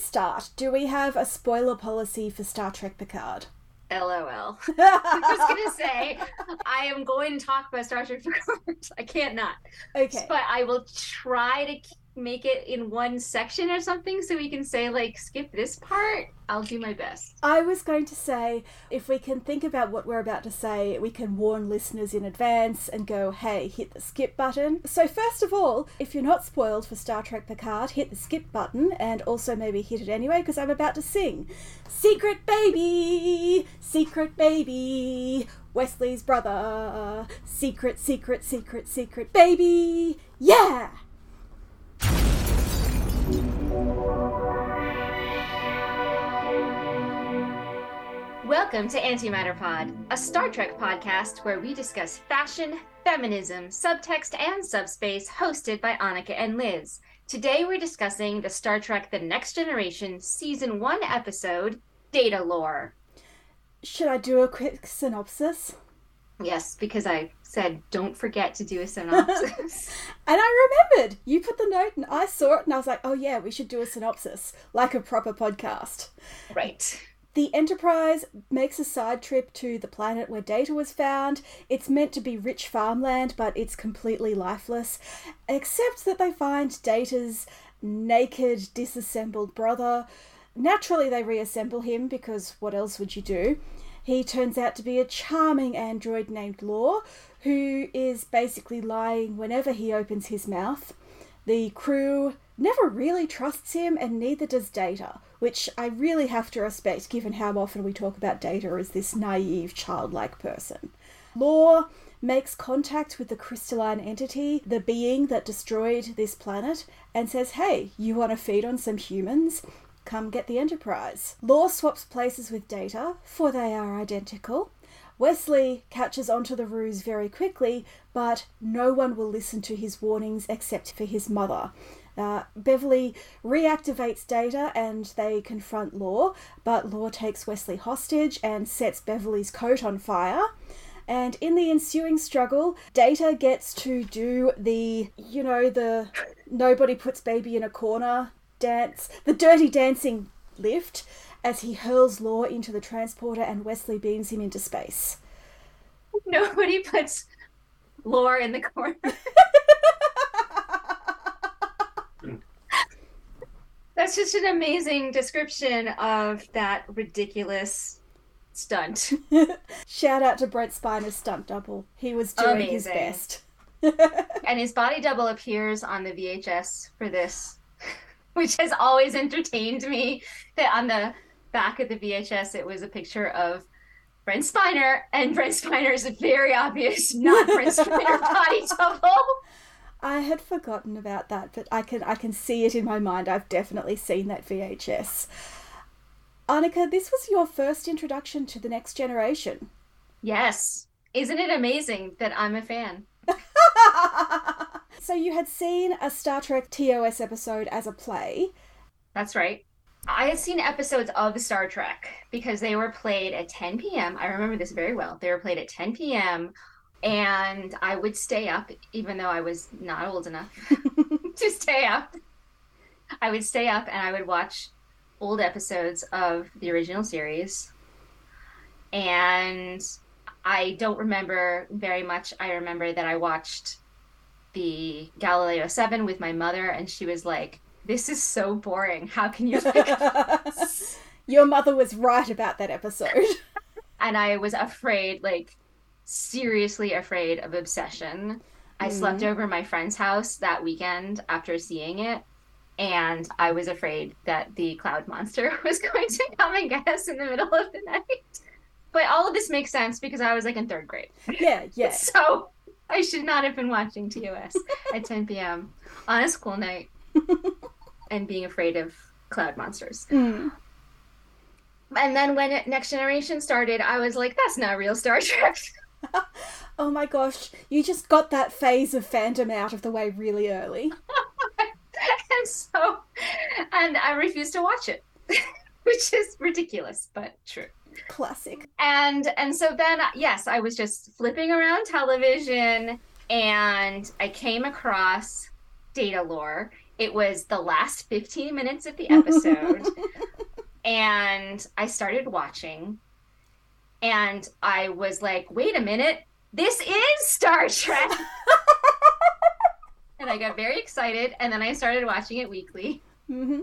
start, do we have a spoiler policy for Star Trek Picard? LOL. I was gonna say I am going to talk about Star Trek Picard. I can't not. Okay. But I will try to make it in one section or something so we can say like skip this part. I'll do my best. I was going to say if we can think about what we're about to say, we can warn listeners in advance and go, hey, hit the skip button. So, first of all, if you're not spoiled for Star Trek Picard, hit the skip button and also maybe hit it anyway because I'm about to sing Secret Baby, Secret Baby, Wesley's brother, Secret, Secret, Secret, Secret Baby. Yeah! Welcome to Antimatter Pod, a Star Trek podcast where we discuss fashion, feminism, subtext, and subspace, hosted by Annika and Liz. Today we're discussing the Star Trek The Next Generation Season 1 episode, Data Lore. Should I do a quick synopsis? Yes, because I said don't forget to do a synopsis. and I remembered. You put the note and I saw it and I was like, oh yeah, we should do a synopsis, like a proper podcast. right. The Enterprise makes a side trip to the planet where Data was found. It's meant to be rich farmland, but it's completely lifeless, except that they find Data's naked, disassembled brother. Naturally, they reassemble him because what else would you do? He turns out to be a charming android named Lore, who is basically lying whenever he opens his mouth. The crew never really trusts him, and neither does Data which I really have to respect given how often we talk about Data as this naive, childlike person. Lore makes contact with the crystalline entity, the being that destroyed this planet, and says, Hey, you want to feed on some humans? Come get the Enterprise. Lore swaps places with Data, for they are identical. Wesley catches onto the ruse very quickly, but no one will listen to his warnings except for his mother. Uh, Beverly reactivates Data and they confront Lore, but Lore takes Wesley hostage and sets Beverly's coat on fire. And in the ensuing struggle, Data gets to do the, you know, the nobody puts baby in a corner dance, the dirty dancing lift, as he hurls Lore into the transporter and Wesley beams him into space. Nobody puts Lore in the corner. That's just an amazing description of that ridiculous stunt. Shout out to Brent Spiner's stunt double. He was doing amazing. his best. and his body double appears on the VHS for this, which has always entertained me. That on the back of the VHS, it was a picture of Brent Spiner, and Brent Spiner is a very obvious not Brent Spiner body double. I had forgotten about that, but I can I can see it in my mind. I've definitely seen that VHS. Annika, this was your first introduction to the next generation. Yes. Isn't it amazing that I'm a fan? so you had seen a Star Trek TOS episode as a play. That's right. I had seen episodes of Star Trek because they were played at 10 p.m. I remember this very well. They were played at 10 p.m and I would stay up, even though I was not old enough to stay up. I would stay up and I would watch old episodes of the original series. And I don't remember very much. I remember that I watched the Galileo 7 with my mother, and she was like, This is so boring. How can you like Your mother was right about that episode. and I was afraid, like, seriously afraid of obsession. Mm. I slept over my friend's house that weekend after seeing it, and I was afraid that the cloud monster was going to come and get us in the middle of the night. But all of this makes sense because I was like in third grade. Yeah, yeah. so I should not have been watching TOS at 10 p.m. on a school night and being afraid of cloud monsters. Mm. And then when Next Generation started, I was like, that's not real Star Trek. oh my gosh, you just got that phase of fandom out of the way really early. and so, and I refused to watch it, which is ridiculous, but true. Classic. And and so then yes, I was just flipping around television and I came across Data Lore It was the last 15 minutes of the episode. and I started watching. And I was like, wait a minute, this is Star Trek. and I got very excited. And then I started watching it weekly. Mm-hmm.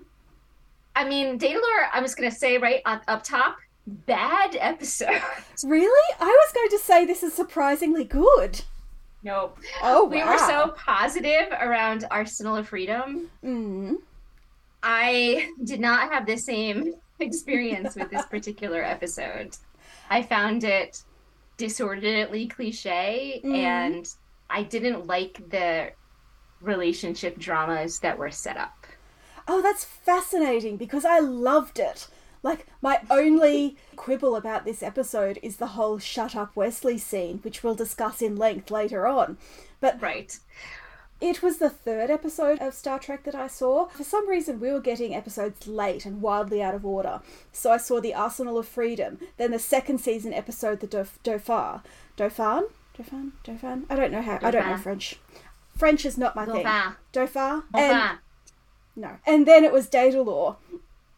I mean, Datalore, I'm just going to say right up, up top, bad episode. Really? I was going to say this is surprisingly good. Nope. Oh, We wow. were so positive around Arsenal of Freedom. Mm. I did not have the same experience with this particular episode. I found it disorderly cliche Mhm. and I didn't like the relationship dramas that were set up. Oh, that's fascinating because I loved it. Like, my only quibble about this episode is the whole shut up Wesley scene, which we'll discuss in length later on. But Right. it was the third episode of Star Trek that I saw. For some reason, we were getting episodes late and wildly out of order. So I saw The Arsenal of Freedom, then the second season episode, The Dauph- Dauphin. Dauphin? Dauphin? Dauphin? I don't know how. I don't know French. French is not my thing. Dauphin. Dauphin? And no. And then it was Datalore.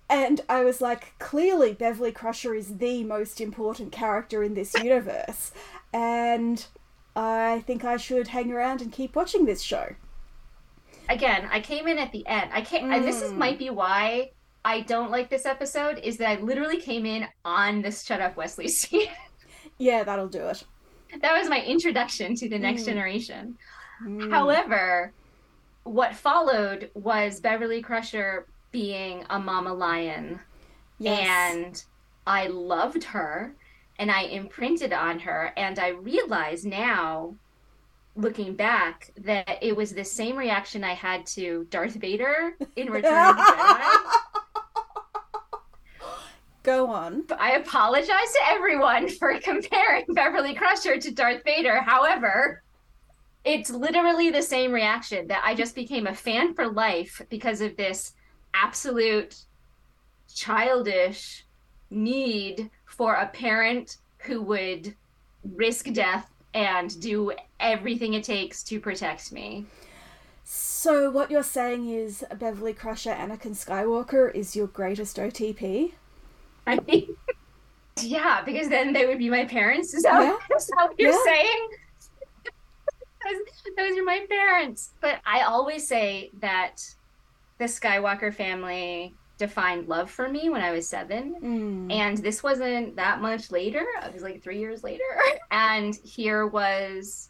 And I was like, clearly Beverly Crusher is the most important character in this universe. And I think I should hang around and keep watching this show. Again, I came in at the end. I can't and this is Mm. might be why I don't like this episode is that I literally came in on this shut up Wesley scene. Yeah, that'll do it. that was my introduction to the next Mm. generation. Mm. However, what followed was Beverly Crusher being a mama lion. Yes. And I loved her and I imprinted on her. And I realize now, looking back, that it was the same reaction I had to Darth Vader in Return of the Jedi. Go on. I apologize to everyone for comparing Beverly Crusher to Darth Vader. However, it's literally the same reaction that I just became a fan for life because of this absolute childish need for a parent who would risk death and do everything it takes to protect me. So, what you're saying is Beverly Crusher Anakin Skywalker is your greatest OTP? I mean, yeah, because then they would be my parents. Is that, Yeah. is that what you're Yeah. saying? those, those are my parents. But I always say that the Skywalker family defined love for me when I was seven. Mm. And this wasn't that much later. It was like three years later. And here was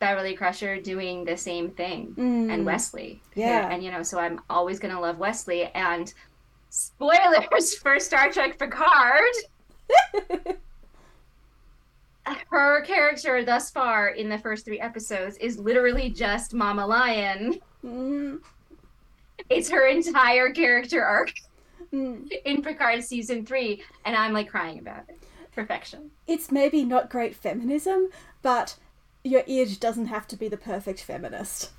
Beverly Crusher doing the same thing Mm. and Wesley. Yeah. And you know, so I'm always gonna love Wesley. And spoilers for Star Trek Picard. Her character thus far in the first three episodes is literally just Mama Lion. Mm. It's her entire character arc Mm. in Picard season three, and I'm like crying about it. Perfection. It's maybe not great feminism, but your id doesn't have to be the perfect feminist.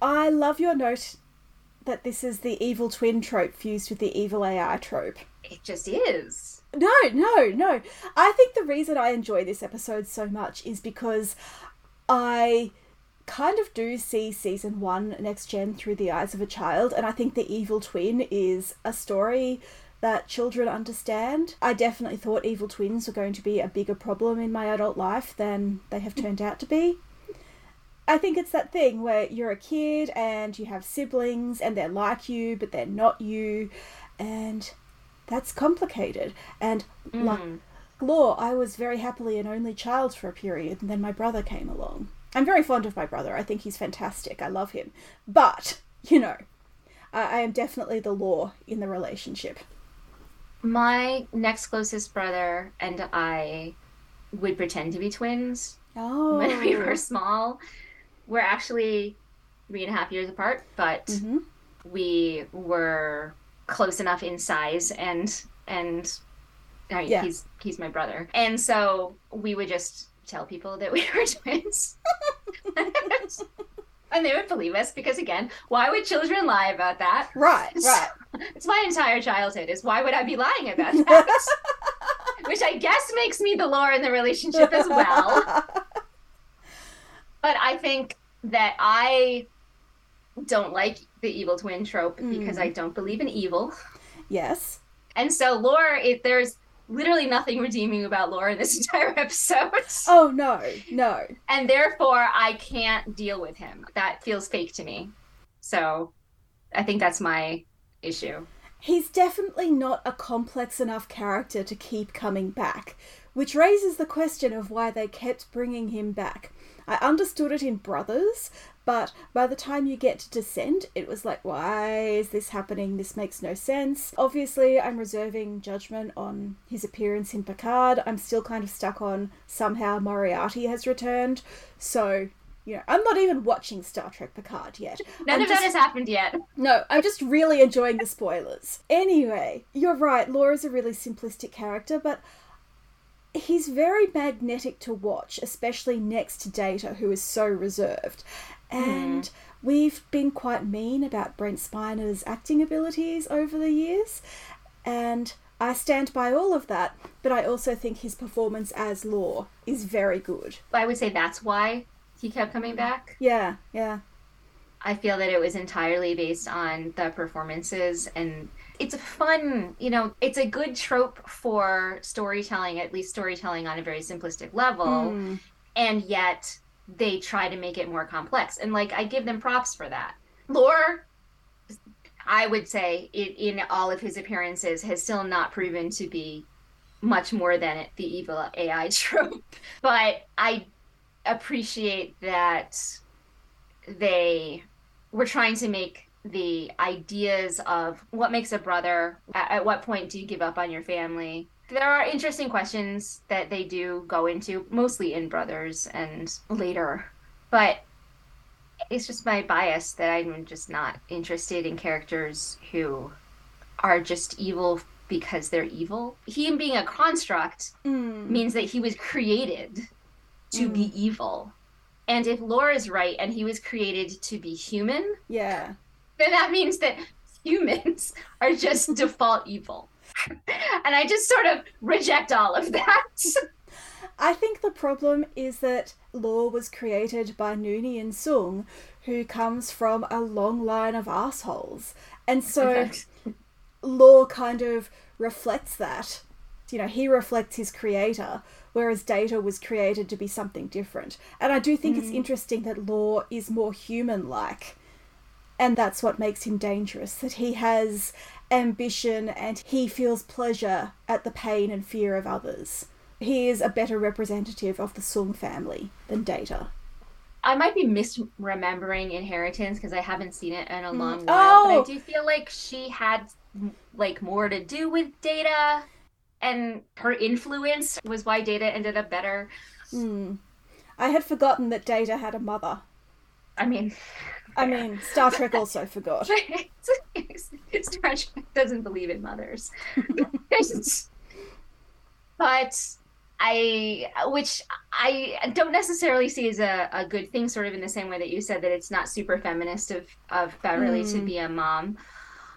I love your note that this is the evil twin trope fused with the evil AI trope. It just is. No, no, no. I think the reason I enjoy this episode so much is because I kind of do see season one next gen through the eyes of a child, and I think the evil twin is a story that children understand. I definitely thought evil twins were going to be a bigger problem in my adult life than they have turned out to be. I think it's that thing where you're a kid and you have siblings and they're like you, but they're not you, and that's complicated. And like Mm. Lore, I was very happily an only child for a period, and then my brother came along. I'm very fond of my brother. I think he's fantastic. I love him. But, you know, I, I am definitely the Lore in the relationship. My next closest brother and I would pretend to be twins Oh. when we were small. We're actually three and a half years apart, but hmm we were close enough in size and and I mean, Yeah. he's he's my brother, and so we would just tell people that we were twins, and they would believe us because again, why would children lie about that? Right, right. It's my entire childhood. Is why would I be lying about that? Which I guess makes me the lore in the relationship as well. But I think that I don't like the evil twin trope because mm. I don't believe in evil. Yes. And so Lore, if there's literally nothing redeeming about Lore in this entire episode. Oh no, no. And therefore I can't deal with him. That feels fake to me. So I think that's my issue. He's definitely not a complex enough character to keep coming back, which raises the question of why they kept bringing him back. I understood it in Brothers, but by the time you get to Descent, it was like, why is this happening? This makes no sense. Obviously, I'm reserving judgment on his appearance in Picard. I'm still kind of stuck on somehow Moriarty has returned. So, you know, I'm not even watching Star Trek Picard yet. None I'm of just- that has happened yet. no, I'm just really enjoying the spoilers. Anyway, you're right, Lore's a really simplistic character, but he's very magnetic to watch, especially next to Data, who is so reserved. And we've been quite mean about Brent Spiner's acting abilities over the years, and I stand by all of that, but I also think his performance as Lore is very good. I would say that's why he kept coming back. Yeah, yeah. I feel that it was entirely based on the performances and it's a fun, you know, it's a good trope for storytelling, at least storytelling on a very simplistic level. Mm. And yet they try to make it more complex. And like, I give them props for that. Lore, I would say, in, in all of his appearances, has still not proven to be much more than the evil AI trope. But I appreciate that they were trying to make the ideas of what makes a brother, at, at what point do you give up on your family? There are interesting questions that they do go into, mostly in Brothers and later. But it's just my bias that I'm just not interested in characters who are just evil because they're evil. Him being a construct Mm. means that he was created to be evil. And if Lore is right and he was created to be human, Yeah. then that means that humans are just default evil. and I just sort of reject all of that. I think the problem is that Lore was created by Noonien Soong, who comes from a long line of assholes. And so Lore kind of reflects that. You know, he reflects his creator, whereas Data was created to be something different. And I do think it's hmm. interesting that Lore is more human like. And that's what makes him dangerous, that he has ambition and he feels pleasure at the pain and fear of others. He is a better representative of the Soong family than Data. I might be misremembering Inheritance because I haven't seen it in a long while, but Oh! I do feel like she had like more to do with Data, and her influence was why Data ended up better. Hmm. I had forgotten that Data had a mother. I mean, I mean, Star Trek also forgot. Star Trek doesn't believe in mothers. but I, which I don't necessarily see as a, a good thing, sort of in the same way that you said that it's not super feminist of, of Beverly to Mm. be a mom,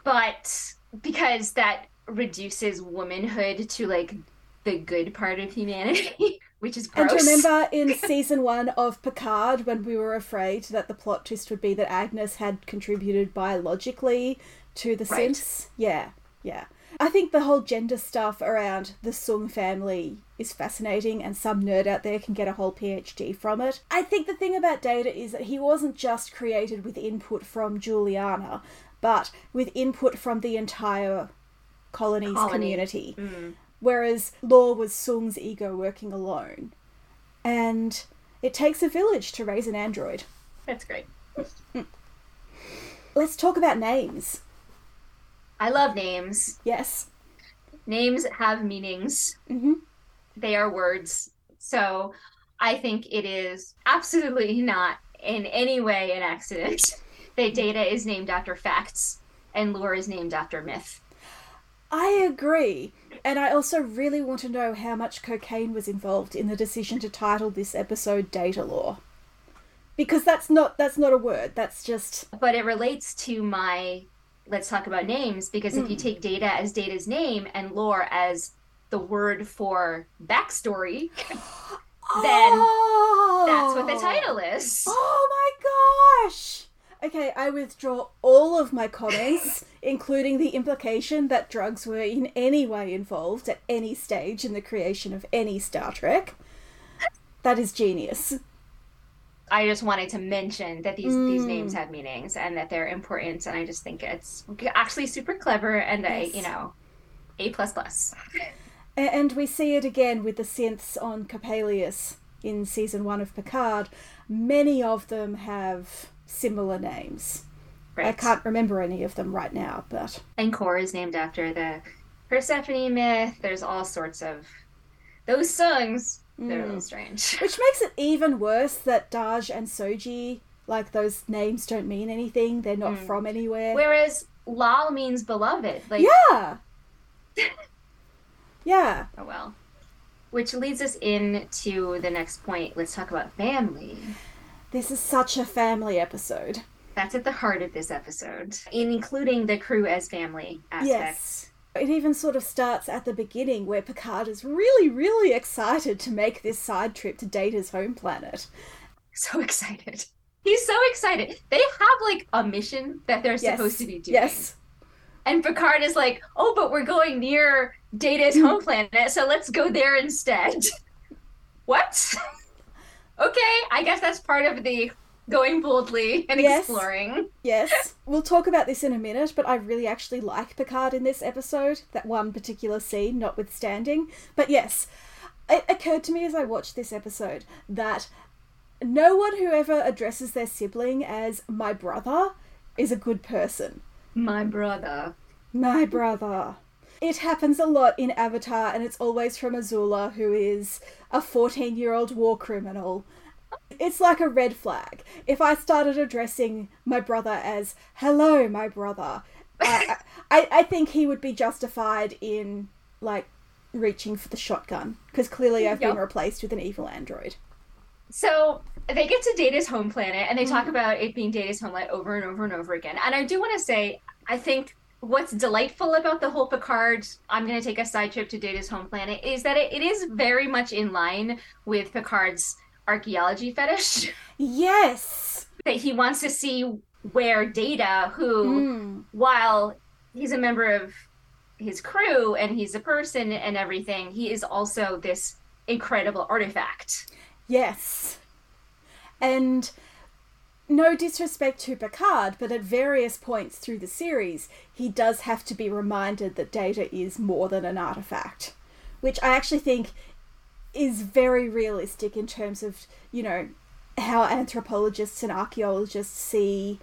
but because that reduces womanhood to like the good part of humanity, which is gross. And remember in season one of Picard when we were afraid that the plot twist would be that Agnes had contributed biologically to the Right. synths? Yeah, yeah. I think the whole gender stuff around the Soong family is fascinating, and some nerd out there can get a whole PhD from it. I think the thing about Data is that he wasn't just created with input from Juliana, but with input from the entire colony's Colony. community Mm. Whereas Lore was Soong's ego working alone. And it takes a village to raise an android. That's great. Let's talk about names. I love names. Yes. Names have meanings. hmm they are words. So I think it is absolutely not in any way an accident that Data is named after facts and Lore is named after myth. I agree. And I also really want to know how much cocaine was involved in the decision to title this episode Data Lore. Because that's not that's not a word. That's just But it relates to my let's talk about names because if you Mm. take Data as Data's name and Lore as the word for backstory, Then oh! that's what the title is. Oh my gosh! Okay, I withdraw all of my comments, including the implication that drugs were in any way involved at any stage in the creation of any Star Trek. That is genius. I just wanted to mention that these these mm. names have meanings and that they're important, and I just think it's actually super clever and a Yes. you know, a plus plus. A- And we see it again with the synths on Coppelius in season one of Picard. Many of them have similar names. I can't remember any of them right now, but And Kore is named after the Persephone myth. There's all sorts of those Soongs. They're a little strange. which makes it even worse that Dahj and Soji, like those names don't mean anything. They're not Mm. from anywhere. Whereas Lal means beloved. Like yeah. yeah. oh well. Which leads us into the next point. Let's talk about family. This is such a family episode. That's at the heart of this episode, including the crew as family aspect. Yes. It even sort of starts at the beginning where Picard is really, really excited to make this side trip to Data's home planet. So excited. He's so excited. They have like a mission that they're Yes. supposed to be doing. Yes. And Picard is like, oh, but we're going near Data's home planet, so let's go there instead. what? Okay, I guess that's part of the going boldly and Yes. exploring. Yes. We'll talk about this in a minute, but I really actually like Picard in this episode, that one particular scene notwithstanding. But yes, it occurred to me as I watched this episode that no one who ever addresses their sibling as my brother is a good person. My brother. My brother. It happens a lot in Avatar, and it's always from Azula, who is a 14 year old war criminal. It's like a red flag. If I started addressing my brother as, hello, my brother, I, I, I think he would be justified in, like, reaching for the shotgun, because clearly I've been replaced with an evil android. So they get to Data's home planet and they talk Mm-hmm. about it being Data's home planet over and over and over again. And I do want to say, I think what's delightful about the whole Picard, I'm going to take a side trip to Data's home planet, is that it, it is very much in line with Picard's archaeology fetish. Yes! that he wants to see where Data, who, Mm. while he's a member of his crew and he's a person and everything, he is also this incredible artifact. Yes. And no disrespect to Picard, but at various points through the series, he does have to be reminded that Data is more than an artifact, which I actually think is very realistic in terms of, you know, how anthropologists and archaeologists see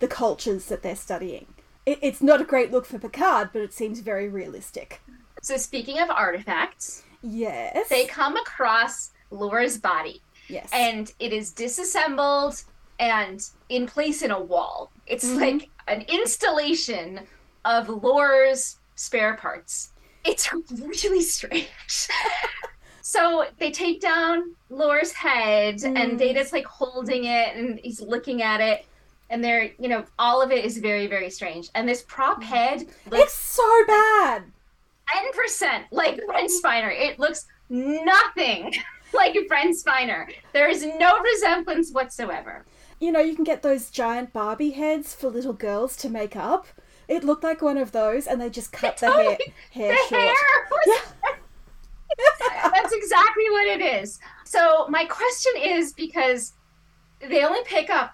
the cultures that they're studying. It, it's not a great look for Picard, but it seems very realistic. So, speaking of artifacts, Yes. they come across Lore's body yes. and it is disassembled and in place in a wall. It's Mhm. like an installation of Lore's spare parts. It's really strange. so they take down Lore's head Mm. and Data's like holding it and he's looking at it. And they're, you know, all of it is very, very strange. And this prop head it's looks so bad. 10% like Brent Spiner. It looks nothing like Brent Spiner. There is no resemblance whatsoever. You know, you can get those giant Barbie heads for little girls to make up. It looked like one of those, and they just cut the hair, hair the short. hair was That's exactly what it is. So my question is because they only pick up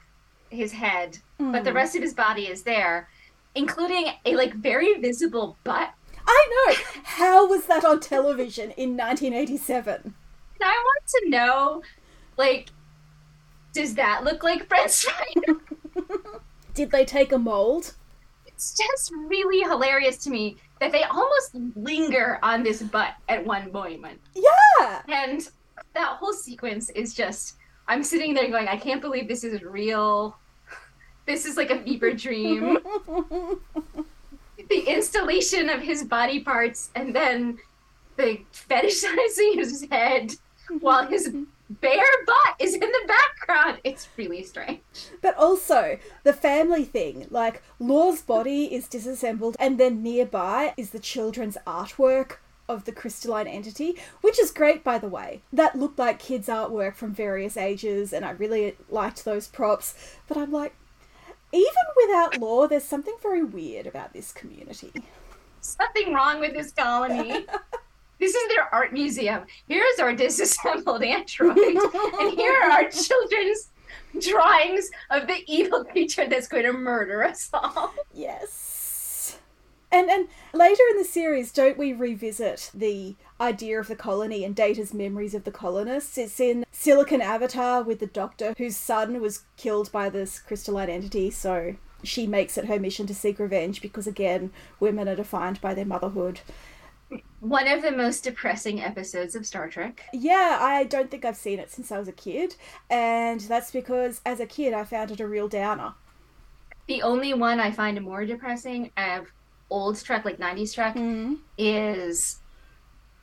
his head, but the Mm. rest of his body is there, including a like very visible butt. I know. How was that on television in 1987? And I want to know, like, does that look like Brent Spiner? Did they take a mold? it's just really hilarious to me that they almost linger on this butt at one moment. Yeah. And that whole sequence is just I'm sitting there going, I can't believe this is real. This is like a fever dream. the installation of his body parts and then the fetishizing his head while his bare butt is in the background. It's really strange. But also, the family thing like, Lore's body is disassembled, and then nearby is the children's artwork of the crystalline entity, which is great, by the way. That looked like kids' artwork from various ages, and I really liked those props. But I'm like, even without Lore, there's something very weird about this community. Something wrong with this colony. this is their art museum. Here's our disassembled android, and here are our children's drawings of the evil creature that's going to murder us all. Yes. And and later in the series, don't we revisit the idea of the colony and Data's memories of the colonists? It's in Silicon Avatar with the doctor whose son was killed by this crystalline entity, so she makes it her mission to seek revenge because again, women are defined by their motherhood. One of the most depressing episodes of Star Trek. Yeah, I don't think I've seen it since I was a kid, and that's because as a kid I found it a real downer. The only one I find more depressing of old Trek, like '90s Trek, Mm-hmm. is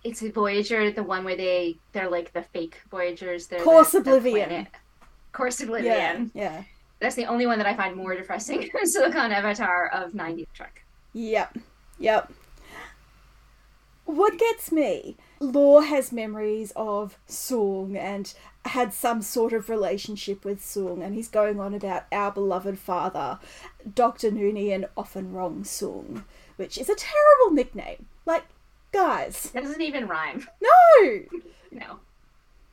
it's Voyager, the one where they they're like the fake Voyagers. They're Course the, the Oblivion. planet. Course Yeah, Oblivion. yeah. That's the only one that I find more depressing. Silicon Avatar of '90s Trek. Yep, yep. What gets me, Lore has memories of Soong and had some sort of relationship with Soong, and he's going on about our beloved father, Dr. Noonien, often wrong Soong, which is a terrible nickname. Like, guys, That doesn't even rhyme. no! No.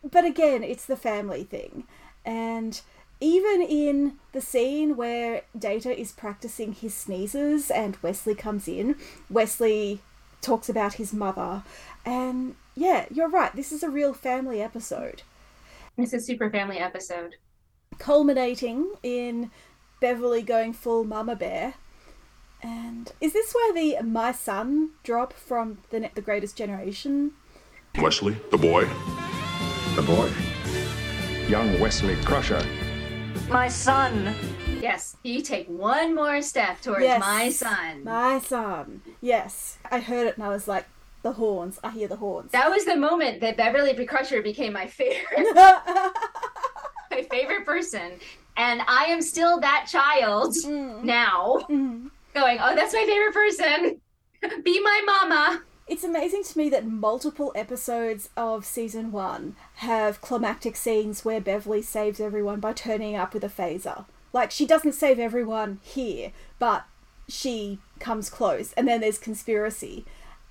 but again, it's the family thing. And even in the scene where Data is practicing his sneezes and Wesley comes in, Wesley talks about his mother. And yeah, you're right, this is a real family episode. It's a super family episode. Culminating in Beverly going full mama bear. And is this where the my son drop from the, the Greatest Generation? Wesley, the boy. The boy. Young Wesley Crusher. My son. Yes, you take one more step towards Yes. my son. My son. Yes. I heard it and I was like, the horns. I hear the horns. That was the moment that Beverly Crusher became my favorite, my favorite person, and I am still that child mm. now, mm-hmm. going, "Oh, that's my favorite person. Be my mama." It's amazing to me that multiple episodes of season one have climactic scenes where Beverly saves everyone by turning up with a phaser. Like, she doesn't save everyone here, but she comes close, and then there's conspiracy.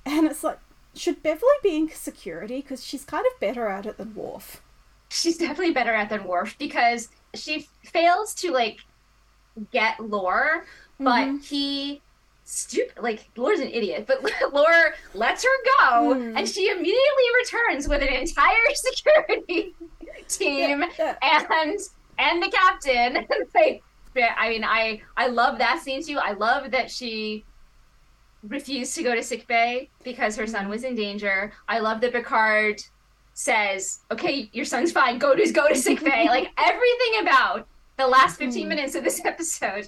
And it's like, should Beverly be in security? Because she's kind of better at it than Worf. She's definitely better at than Worf because she fails to like get Lore, but mm-hmm. he stupid like Lore's an idiot, but Lore lets her go, hmm. and she immediately returns with an entire security team Yeah, and and the captain. like, I mean, I I love that scene too. I love that she refused to go to sick bay because her son was in danger. I love that Picard says, "Okay, your son's fine. Go to go to sick bay." like everything about the last 15 minutes of this episode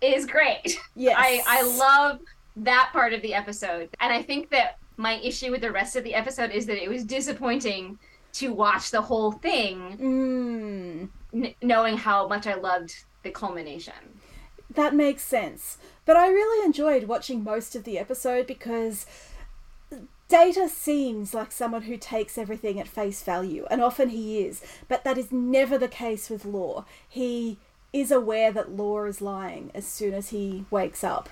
is great. Yes. I I love that part of the episode. And I think that my issue with the rest of the episode is that it was disappointing to watch the whole thing Mm. N- knowing how much I loved the culmination. That makes sense. But I really enjoyed watching most of the episode because Data seems like someone who takes everything at face value, and often he is, but that is never the case with Lore. He is aware that Lore is lying as soon as he wakes up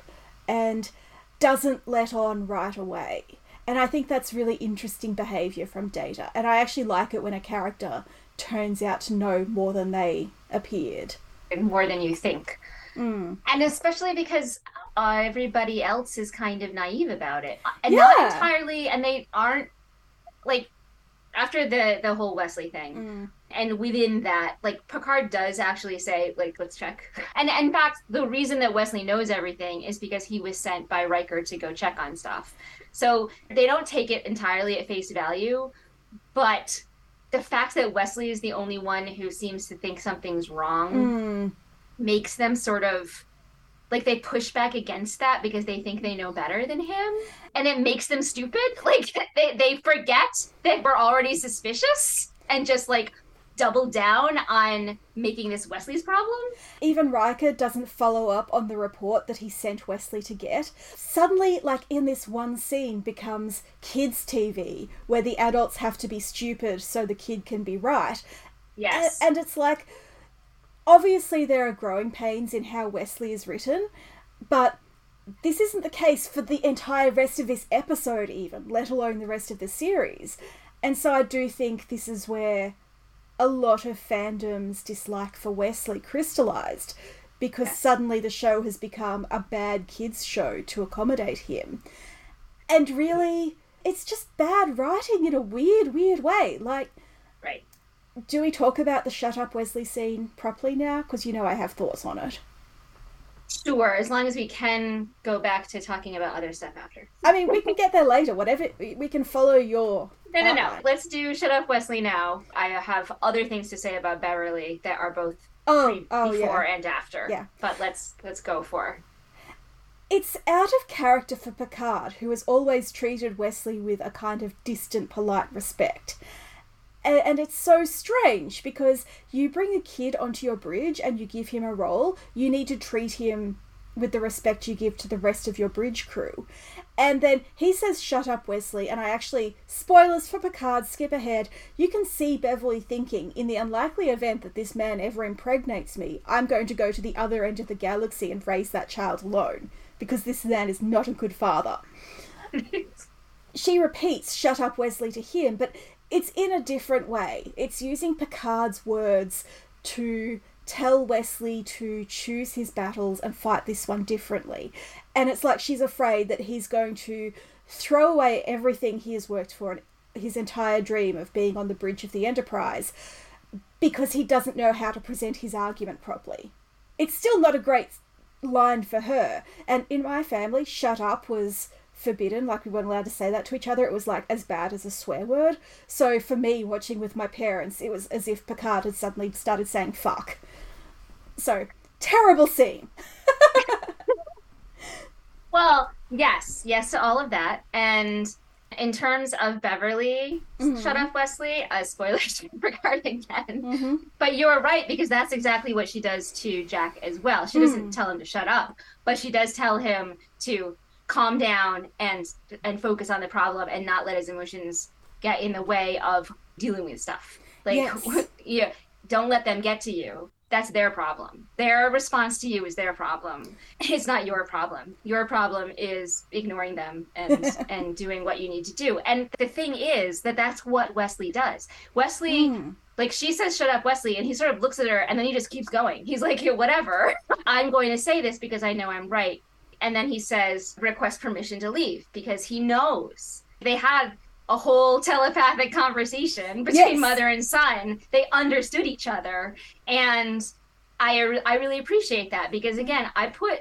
and doesn't let on right away. And I think that's really interesting behavior from Data, and I actually like it when a character turns out to know more than they appeared. more than you think. Hmm. And especially because uh, everybody else is kind of naive about it. Uh, and not entirely, and they aren't like after the the whole Wesley thing. Hmm. And within that, like Picard does actually say, like, let's check. And in fact, the reason that Wesley knows everything is because he was sent by Riker to go check on stuff. So they don't take it entirely at face value, but the fact that Wesley is the only one who seems to think something's wrong Mm. makes them sort of like they push back against that because they think they know better than him and it makes them stupid like they, they forget that we're already suspicious and just like double down on making this wesley's problem even Riker doesn't follow up on the report that he sent Wesley to get. Suddenly, like in this one scene, becomes kids' TV, where the adults have to be stupid so the kid can be right. yes And, and it's like, obviously there are growing pains in how Wesley is written, but this isn't the case for the entire rest of this episode, even, let alone the rest of the series. And so I do think this is where a lot of fandom's dislike for Wesley crystallized because suddenly the show has become a bad kids show to accommodate him. And really, it's just bad writing in a weird, weird way. Like, Right. do we talk about the shut up Wesley scene properly now? Because you know I have thoughts on it. Sure, as long as we can go back to talking about other stuff after. I mean, we can get there later. Whatever we can follow your. No, no, no. Let's do Shut Up Wesley now. I have other things to say about Beverly that are both Oh, pre- oh before yeah. and after. Yeah. But let's let's go for. It's out of character for Picard, who has always treated Wesley with a kind of distant, polite respect. And, and it's so strange because you bring a kid onto your bridge and you give him a role, you need to treat him with the respect you give to the rest of your bridge crew. And then he says, Shut up, Wesley. And I actually, spoilers for Picard, skip ahead. You can see Beverly thinking, in the unlikely event that this man ever impregnates me, I'm going to go to the other end of the galaxy and raise that child alone. Because this man is not a good father. she repeats, Shut up, Wesley, to him, but it's in a different way. It's using Picard's words to tell Wesley to choose his battles and fight this one differently. And it's like she's afraid that he's going to throw away everything he has worked for and his entire dream of being on the bridge of the Enterprise because he doesn't know how to present his argument properly. It's still not a great line for her. And in my family, shut up was forbidden. Like we weren't allowed to say that to each other. It was like as bad as a swear word. So for me, watching with my parents, it was as if Picard had suddenly started saying fuck. So terrible scene. Well, yes, yes to all of that. And in terms of Beverly, Mm-hmm. Shut Up Wesley, uh, spoilers Picard again. Mm-hmm. But you're right because that's exactly what she does to Jack as well. She Mm. doesn't tell him to shut up, but she does tell him to calm down and and focus on the problem and not let his emotions get in the way of dealing with stuff. Like Yes. yeah, don't let them get to you. That's their problem. Their response to you is their problem. It's not your problem. Your problem is ignoring them and and doing what you need to do. And the thing is that that's what Wesley does. Wesley Mm. like she says shut up wesley and he sort of looks at her and then he just keeps going he's like yeah, whatever i'm going to say this because i know i'm right and then he says request permission to leave because he knows they had a whole telepathic conversation between Yes. mother and son they understood each other and i i really appreciate that because again i put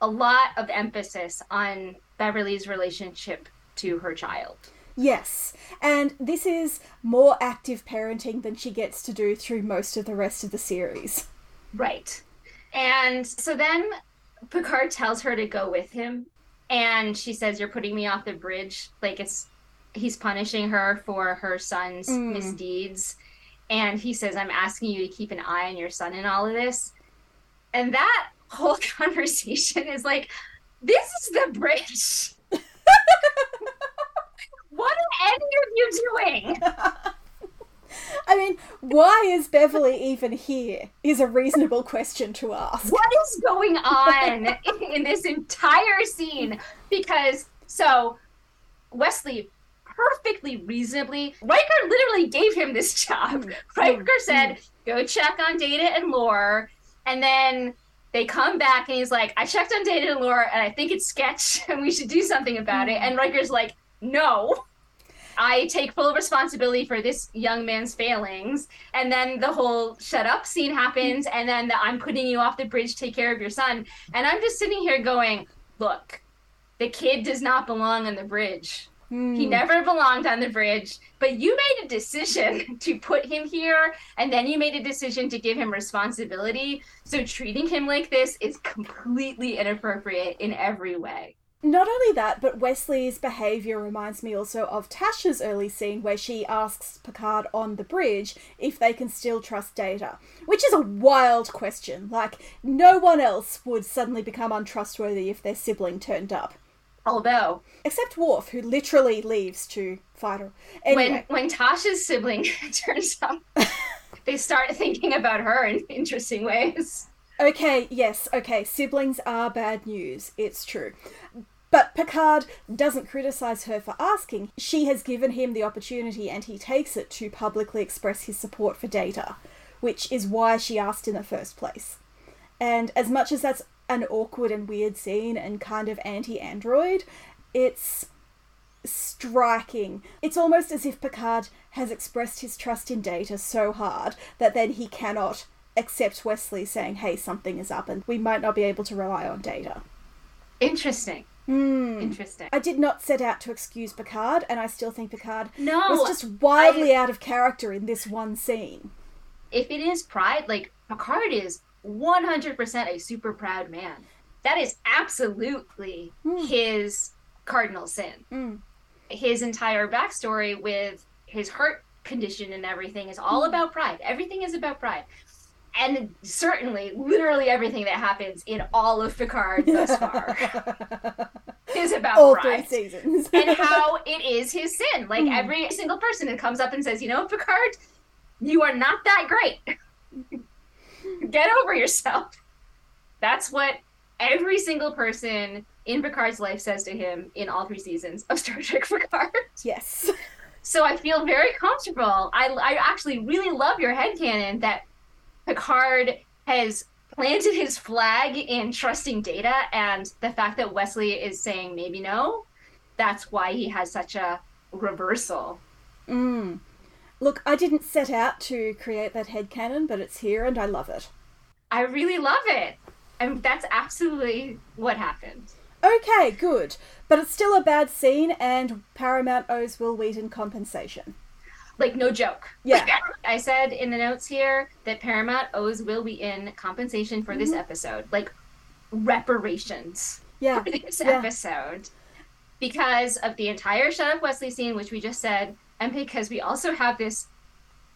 a lot of emphasis on beverly's relationship to her child Yes, and this is more active parenting than she gets to do through most of the rest of the series. Right. And so then Picard tells her to go with him. And she says, You're putting me off the bridge. Like it's, he's punishing her for her son's Mm. misdeeds. And he says, I'm asking you to keep an eye on your son in all of this. And that whole conversation is like, This is the bridge. what are any of you doing? I mean, why is Beverly even here? Is a reasonable question to ask. what is going on in, this entire scene? Because so Wesley perfectly reasonably Riker literally gave him this job. Mm-hmm. Riker mm-hmm. said, "Go check on Data and Lore," and then they come back and he's like, "I checked on Data and Lore, and I think it's sketch, and we should do something about it." Mm-hmm. And Riker's like, "No." I take full responsibility for this young man's failings. And then the whole shut up scene happens, and then the I'm putting you off the bridge, take care of your son. And I'm just sitting here going, look, the kid does not belong on the bridge. He hmm. never belonged on the bridge, but you made a decision to put him here, and then you made a decision to give him responsibility. So treating him like this is completely inappropriate in every way. Not only that, but Wesley's behaviour reminds me also of Tasha's early scene where she asks Picard on the bridge if they can still trust Data, which is a wild question. Like, no one else would suddenly become untrustworthy if their sibling turned up. Although, Except Worf, who literally leaves to fight her. Anyway, when when Tasha's sibling turns up, they start thinking about her in interesting ways. Okay, yes, okay, siblings are bad news. It's true. But Picard doesn't criticize her for asking. She has given him the opportunity and he takes it to publicly express his support for Data, which is why she asked in the first place. And as much as that's an awkward and weird scene and kind of anti android, it's striking. It's almost as if Picard has expressed his trust in Data so hard that then he cannot accept Wesley saying, hey, something is up and we might not be able to rely on Data. Interesting. Hmm. Interesting. I did not set out to excuse Picard, and I still think Picard No, was just wildly out of character in this one scene. if it is pride, like Picard is 100% a super proud man. That is absolutely hmm. his cardinal sin. Hmm. His entire backstory with his heart condition and everything is all about pride. Everything is about pride. And certainly, literally everything that happens in all of Picard thus far is about All pride. three seasons. and how it is his sin. Like hmm. every single person that comes up and says, you know, Picard, you are not that great. Get over yourself. That's what every single person in Picard's life says to him in all three seasons of Star Trek Picard. yes. So I feel very comfortable. I, I actually really love your head headcanon that Picard has planted his flag in trusting data and the fact that Wesley is saying maybe no, that's why he has such a reversal. Mm. Look, I didn't set out to create that head headcanon, but it's here and I love it. I really love it. And that's absolutely what happened. Okay, good. But it's still a bad scene, and Paramount owes Wil Wheaton compensation. Like no joke. Yeah. I said in the notes here that Paramount owes Wil Wheaton compensation for Mm-hmm. this episode. Like reparations. Yeah. for this Yeah. episode because of the entire shut up Wesley scene, which we just said, and because we also have this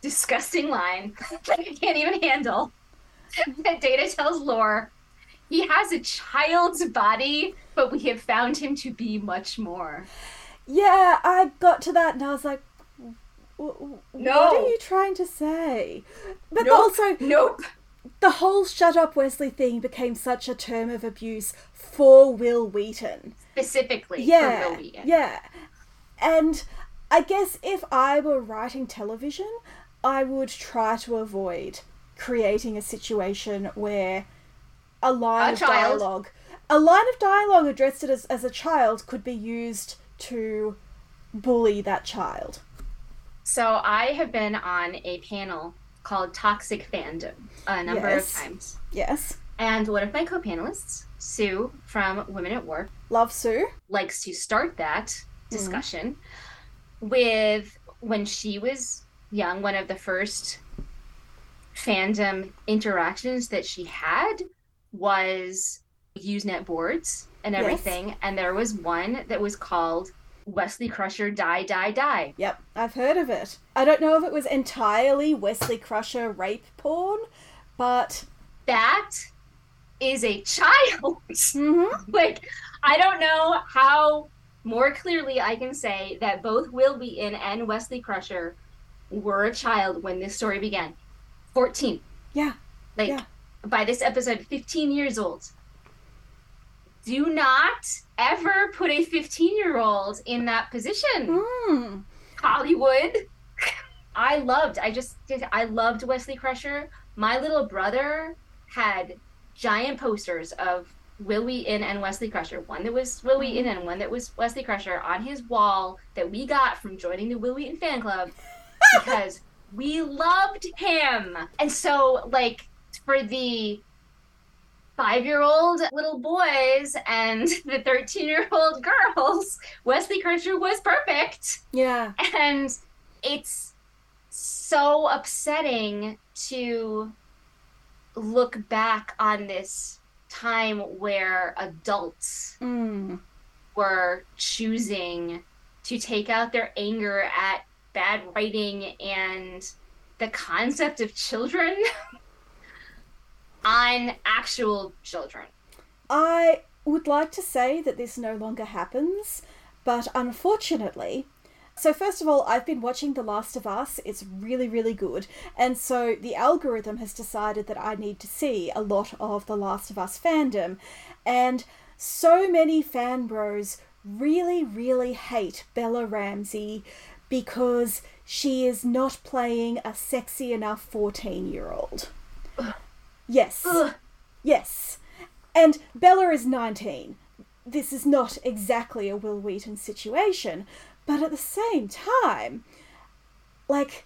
disgusting line that I can't even handle that Data tells Lore he has a child's body, but we have found him to be much more. Yeah, I got to that and I was like, "W- w- No. what are you trying to say? But Nope. also, Nope. the whole shut up Wesley thing became such a term of abuse for Wil Wheaton. Specifically Yeah. for Wil Wheaton. Yeah. And I guess if I were writing television, I would try to avoid creating a situation where a line A of child. dialogue a line of dialogue addressed as, as a child could be used to bully that child. So I have been on a panel called Toxic Fandom a number Yes. of times. Yes. And one of my co-panelists, Sue from Women at Warp, Love Sue. likes to start that mm-hmm. discussion with when she was young, one of the first fandom interactions that she had was Usenet boards and Yes. everything. And there was one that was called Wesley Crusher Die Die Die. Yep, I've heard of it. I don't know if it was entirely Wesley Crusher rape porn, but That is a child. Mhm. like, I don't know how more clearly I can say that both Wil Wheaton and Wesley Crusher were a child when this story began. 14. yeah, Like, Yeah. by this episode, 15 years old. Do not ever put a 15 year old in that position. Hmm. Hollywood. I loved, I just did, I loved Wesley Crusher. My little brother had giant posters of Wil Wheaton and Wesley Crusher. One that was Wil Wheaton and one that was Wesley Crusher on his wall that we got from joining the Wil Wheaton fan club because we loved him. And so, like, for the five year old little boys and the 13 year old girls, Wesley Crusher was perfect. yeah, And it's so upsetting to look back on this time where adults mm. were choosing to take out their anger at bad writing and the concept of children on actual children. I would like to say that this no longer happens, but unfortunately, So, first of all, I've been watching The Last of Us. It's really, really good. And so the algorithm has decided that I need to see a lot of The Last of Us fandom. And so many fan bros really, really hate Bella Ramsey because she is not playing a sexy enough 14 year old. Yes. Yes. And Bella is 19. This is not exactly a Wil Wheaton situation, but at the same time, like,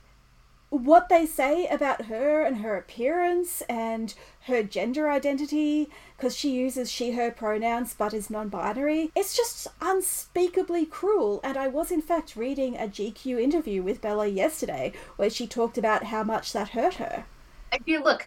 what they say about her and her appearance and her gender identity, because she uses she, her pronouns but is non binary, it's just unspeakably cruel. And I was, in fact, reading a GQ interview with Bella yesterday where she talked about how much that hurt her. I feel, look,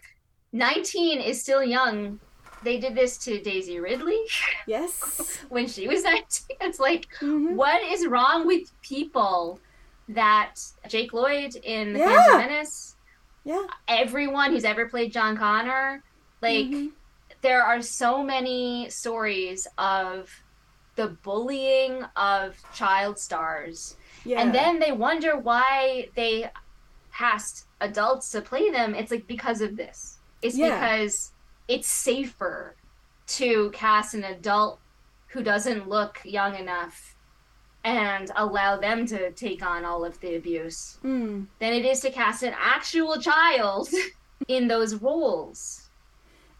19 is still young. They did this to Daisy Ridley Yes. when she was 19. It's like, Mhm. what is wrong with people that Jake Lloyd in The Yeah. Phantom Menace, Yeah. everyone who's ever played John Connor, like, Mhm. there are so many stories of the bullying of child stars Yeah. and then they wonder why they cast adults to play them it's like because of this it's Yeah. because it's safer to cast an adult who doesn't look young enough and allow them to take on all of the abuse Mm. than it is to cast an actual child in those roles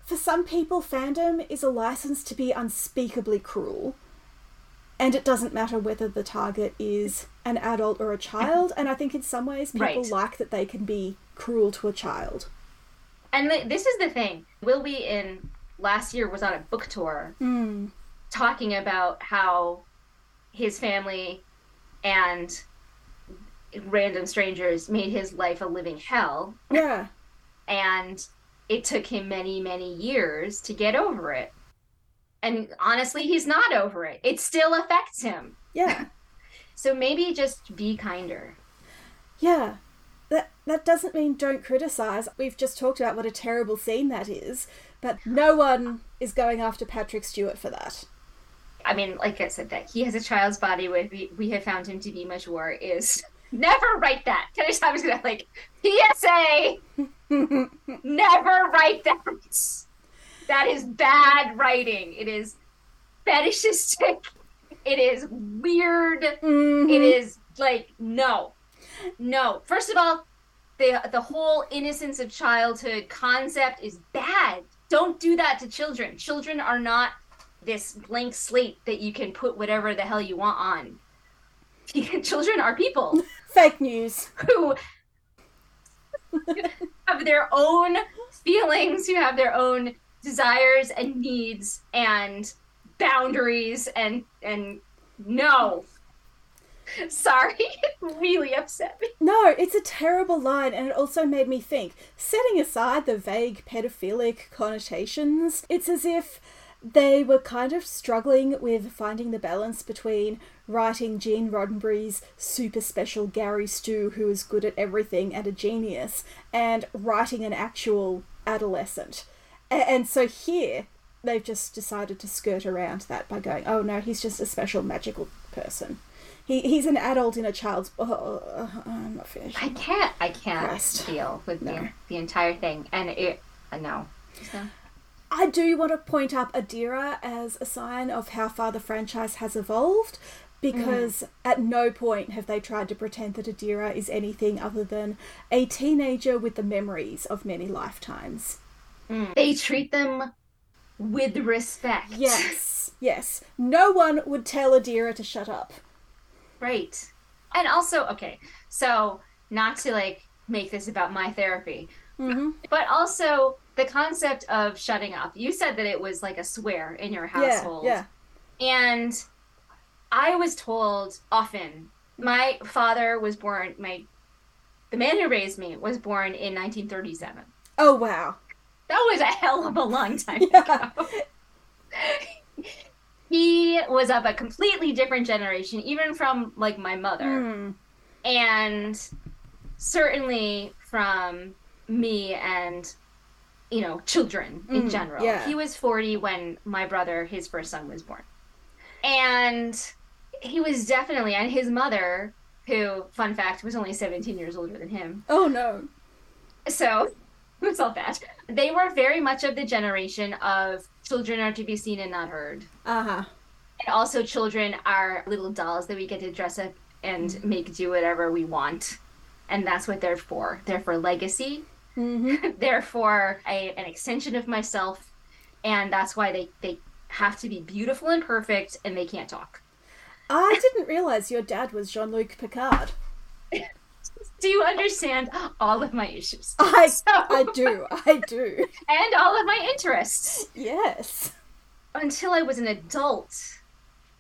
For some people, fandom is a license to be unspeakably cruel. And it doesn't matter whether the target is an adult or a child. And I think in some ways, people Right. like that they can be cruel to a child. And th- this is the thing Wil Wheaton last year was on a book tour Mm. talking about how his family and random strangers made his life a living hell Yeah. and it took him many many years to get over it and honestly he's not over it it still affects him Yeah. so maybe just be kinder Yeah. That that doesn't mean don't criticize. We've just talked about what a terrible scene that is, but no one is going after Patrick Stewart for that. i mean like i said that he has a child's body where we, we have found him to be mature is never write that. Can i just i was gonna like psa never write that. That is bad writing. It is fetishistic. It is weird. Mhm. it is like no no first of all the the whole innocence of childhood concept is bad don't do that to children children are not this blank slate that you can put whatever the hell you want on children are people Fake news. who have their own feelings, who have their own desires and needs and boundaries and and no. Sorry, it really upset me. No, it's a terrible line, and it also made me think. Setting aside the vague pedophilic connotations, it's as if they were kind of struggling with finding the balance between writing Gene Roddenberry's super special Gary Stu, who is good at everything and a genius, and writing an actual adolescent. And so here, they've just decided to skirt around that by going, oh no, he's just a special magical person. He, he's an adult in a child's. Oh, I'm not finished. I can't I can't Christ. deal with No. the, the entire thing. And it uh, no. No. I do want to point up Adira as a sign of how far the franchise has evolved because mm. at no point have they tried to pretend that Adira is anything other than a teenager with the memories of many lifetimes. Mm. They treat them with respect. Yes, yes. No one would tell Adira to shut up. Right. And also, okay, so not to like make this about my therapy, Mm-hmm. but also the concept of shutting up. You said that it was like a swear in your Yeah, household. yeah. And I was told often, my father was born, my the man who raised me was born in 1937. Oh, wow. That was a hell of a long time Yeah. ago. he was of a completely different generation, even from like my mother Mm. and certainly from me and you know children in Mm, general yeah. he was 40 when my brother his first son was born and he was definitely and his mother who, fun fact, was only 17 years older than him. Oh no. So it's all that. They were very much of the generation of children are to be seen and not heard. Uh huh. And also, children are little dolls that we get to dress up and make do whatever we want. And that's what they're for. They're for legacy. they're for a, an extension of myself. And that's why they, they have to be beautiful and perfect and they can't talk. I didn't realize your dad was Jean Luc Picard. Do you understand all of my issues? I, So- I do. I do. and all of my interests. Yes. Until I was an adult,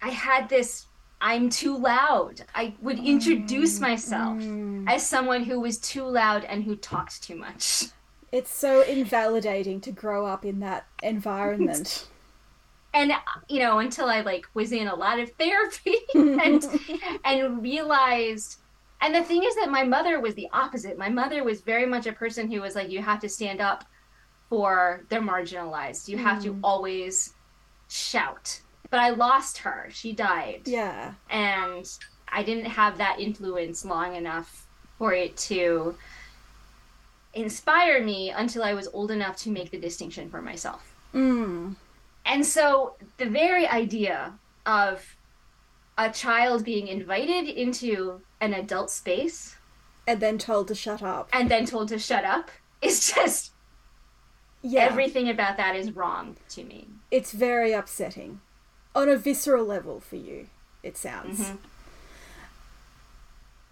I had this I'm too loud. I would mm, introduce myself mm. as someone who was too loud and who talked too much. It's so invalidating to grow up in that environment. And you know, until I like was in a lot of therapy and and realized and the thing is that my mother was the opposite. My mother was very much a person who was like you have to stand up for the marginalized. You have to always shout. But I lost her. She died. yeah. and I didn't have that influence long enough for it to inspire me until I was old enough to make the distinction for myself. Mm. And so the very idea of a child being invited into an adult space And then told to shut up. and then told to shut up is just Yeah. everything about that is wrong to me. It's very upsetting. On a visceral level for you, it sounds. Mm-hmm.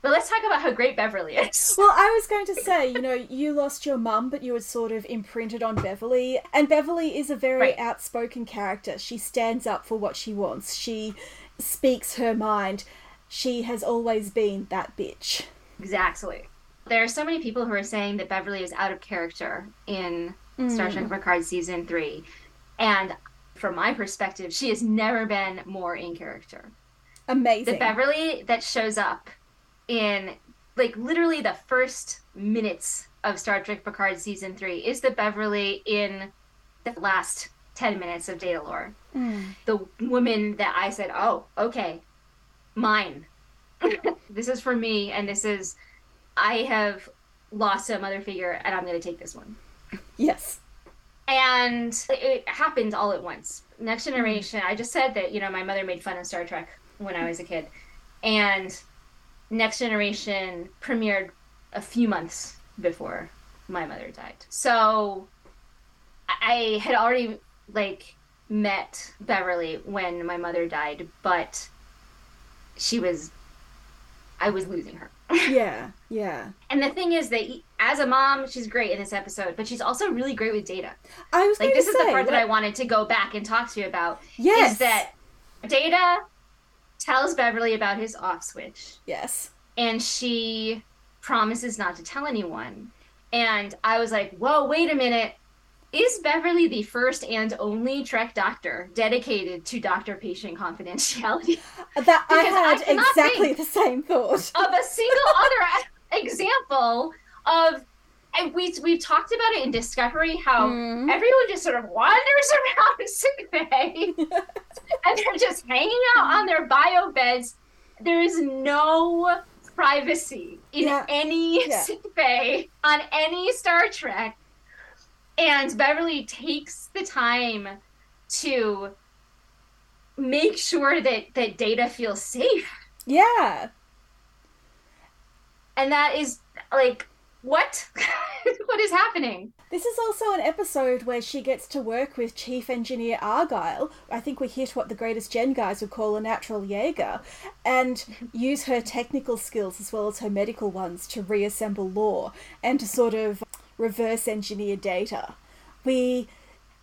But let's talk about how great Beverly is. Well, I was going to say, you know, you lost your mum, but you were sort of imprinted on Beverly. And Beverly is a very Right. outspoken character. She stands up for what she wants, she speaks her mind. She has always been that bitch. Exactly. There are so many people who are saying that Beverly is out of character in Star Trek mm. Picard season three. And from my perspective, she has never been more in character. Amazing. The Beverly that shows up in like literally the first minutes of Star Trek Picard season three is the Beverly in the last 10 minutes of Data Lore. Mm. The woman that I said, oh, okay, mine. this is for me, and this is, I have lost a mother figure, and I'm going to take this one. yes. And it happened all at once. Next hmm. Generation, I just said that, you know, my mother made fun of Star Trek when I was a kid. And Next Generation premiered a few months before my mother died. So I had already, like, met Beverly when my mother died, but she was, I was losing her. Yeah. Yeah. And the thing is that as a mom, she's great in this episode, but she's also really great with data. I was Like this to is the part that I wanted to go back and talk to you about. Yes. Is that Data tells Beverly about his off switch, Yes. and she promises not to tell anyone. And I was like, whoa, wait a minute. Is Beverly the first and only Trek doctor dedicated to doctor patient confidentiality? That I Because I had exactly the same thought. of a single other example of and we we've talked about it in Discovery how Mhm. everyone just sort of wanders around sickbay and they're just hanging out on their bio beds. There is no privacy in Yeah. any Yeah. sick bay on any Star Trek. And Beverly takes the time to make sure that that Data feels safe Yeah. and that is like what what is happening This is also an episode where she gets to work with Chief Engineer Argyle. I think we hit what the greatest Gen guys would call a natural Jaeger, and use her technical skills as well as her medical ones to reassemble Lore and to sort of reverse engineer data. We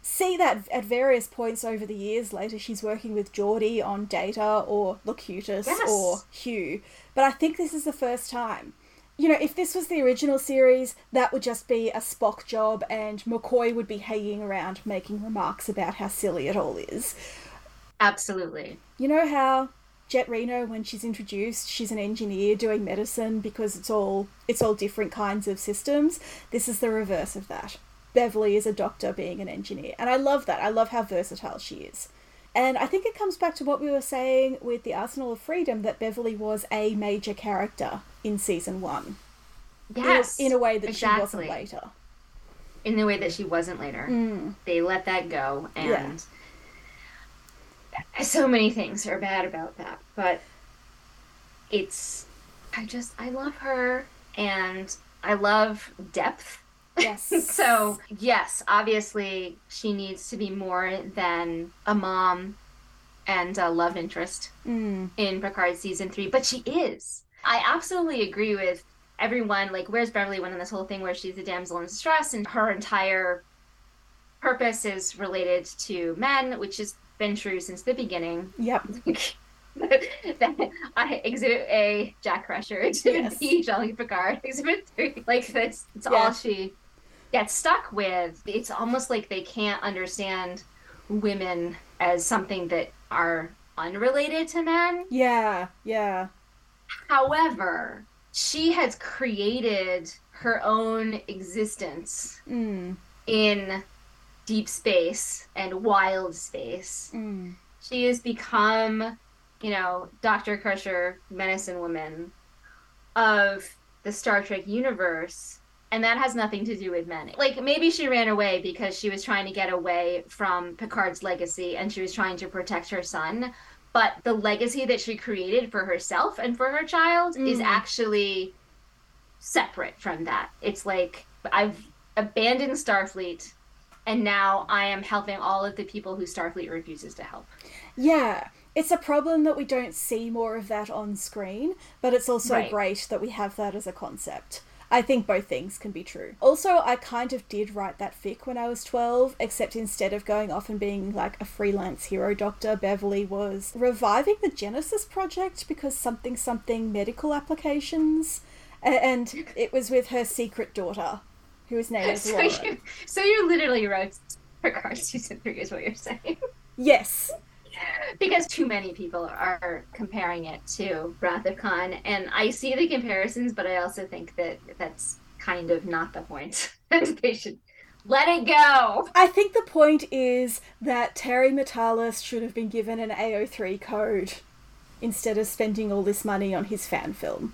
see that at various points over the years. Later, she's working with Geordi on Data or Locutus Yes. or Hugh, but I think this is the first time. You know, if this was the original series, that would just be a Spock job, and McCoy would be hanging around making remarks about how silly it all is. absolutely You know how Jet Reno, when she's introduced, she's an engineer doing medicine because it's all it's all different kinds of systems. This is the reverse of that. Beverly is a doctor being an engineer, and I love that. I love how versatile she is. And I think it comes back to what we were saying with the Arsenal of Freedom that Beverly was a major character in season one. In Yes. In, a way that she wasn't later. In the way that she wasn't later. Mm. They let that go and so many things are bad about that. But it's I just I love her and I love depth Yes. So, yes, obviously, she needs to be more than a mom and a love interest Mm. in Picard season three, but she is. I absolutely agree with everyone. Like, where's Beverly when in this whole thing where she's a damsel in distress and her entire purpose is related to men, which has been true since the beginning. Yep. that I exhibit A Jack Crusher, exhibit Yes. B Jean Picard, exhibit three. Like that's it's Yeah. all she gets stuck with. It's almost like they can't understand women as something that are unrelated to men. Yeah. Yeah. However, she has created her own existence Mm. in deep space and wild space Mm. she has become, you know, Dr. Crusher, medicine woman of the Star Trek universe. And that has nothing to do with men. Like, maybe she ran away because she was trying to get away from Picard's legacy and she was trying to protect her son. But the legacy that she created for herself and for her child is Mm. actually separate from that. It's like, I've abandoned Starfleet and now I am helping all of the people who Starfleet refuses to help. Yeah. It's a problem that we don't see more of that on screen, but it's also Right. great that we have that as a concept. I think both things can be true. Also, I kind of did write that fic when I was 12, except instead of going off and being like a freelance hero doctor, Beverly was reviving the Genesis project because something something medical applications. And it was with her secret daughter, whose name is So Lauren. you, so you literally wrote Picard season three, is what you're saying? Yes. because too many people are comparing it to Wrath of Khan, and I see the comparisons, but I also think that that's kind of not the point. they should let it go. I think the point is that Terry Matalas should have been given an AO3 code instead of spending all this money on his fan film.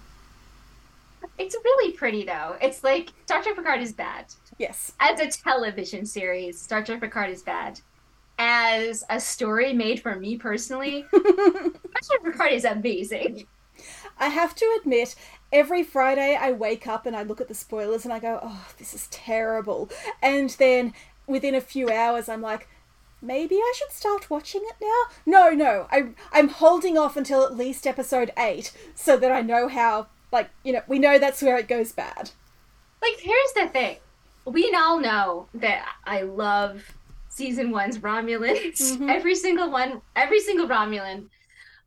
It's really pretty though. It's like Star Trek Picard is bad. Yes. As a television series, Star Trek Picard is bad. As a story made for me personally, Star Trek Picard is amazing. I have to admit, every Friday I wake up and I look at the spoilers and I go, oh, this is terrible. And then within a few hours, I'm like, maybe I should start watching it now? No, no, I, I'm holding off until at least episode 8 so that I know how, like, you know, we know that's where it goes bad. like here's the thing we all know that i love season one's romulans Mhm. every single one every single romulan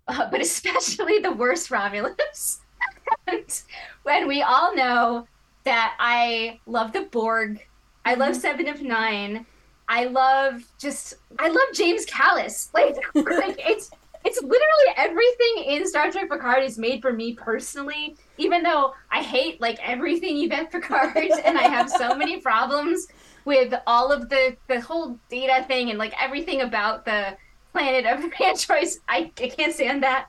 uh, but especially the worst romulans and when we all know that i love the borg i love seven of nine i love just i love james callis like, like it's it's literally everything in Star Trek Picard is made for me personally, even though I hate like everything Yvette Picard and I have so many problems with all of the the whole data thing and like everything about the planet of androids. I, I can't stand that.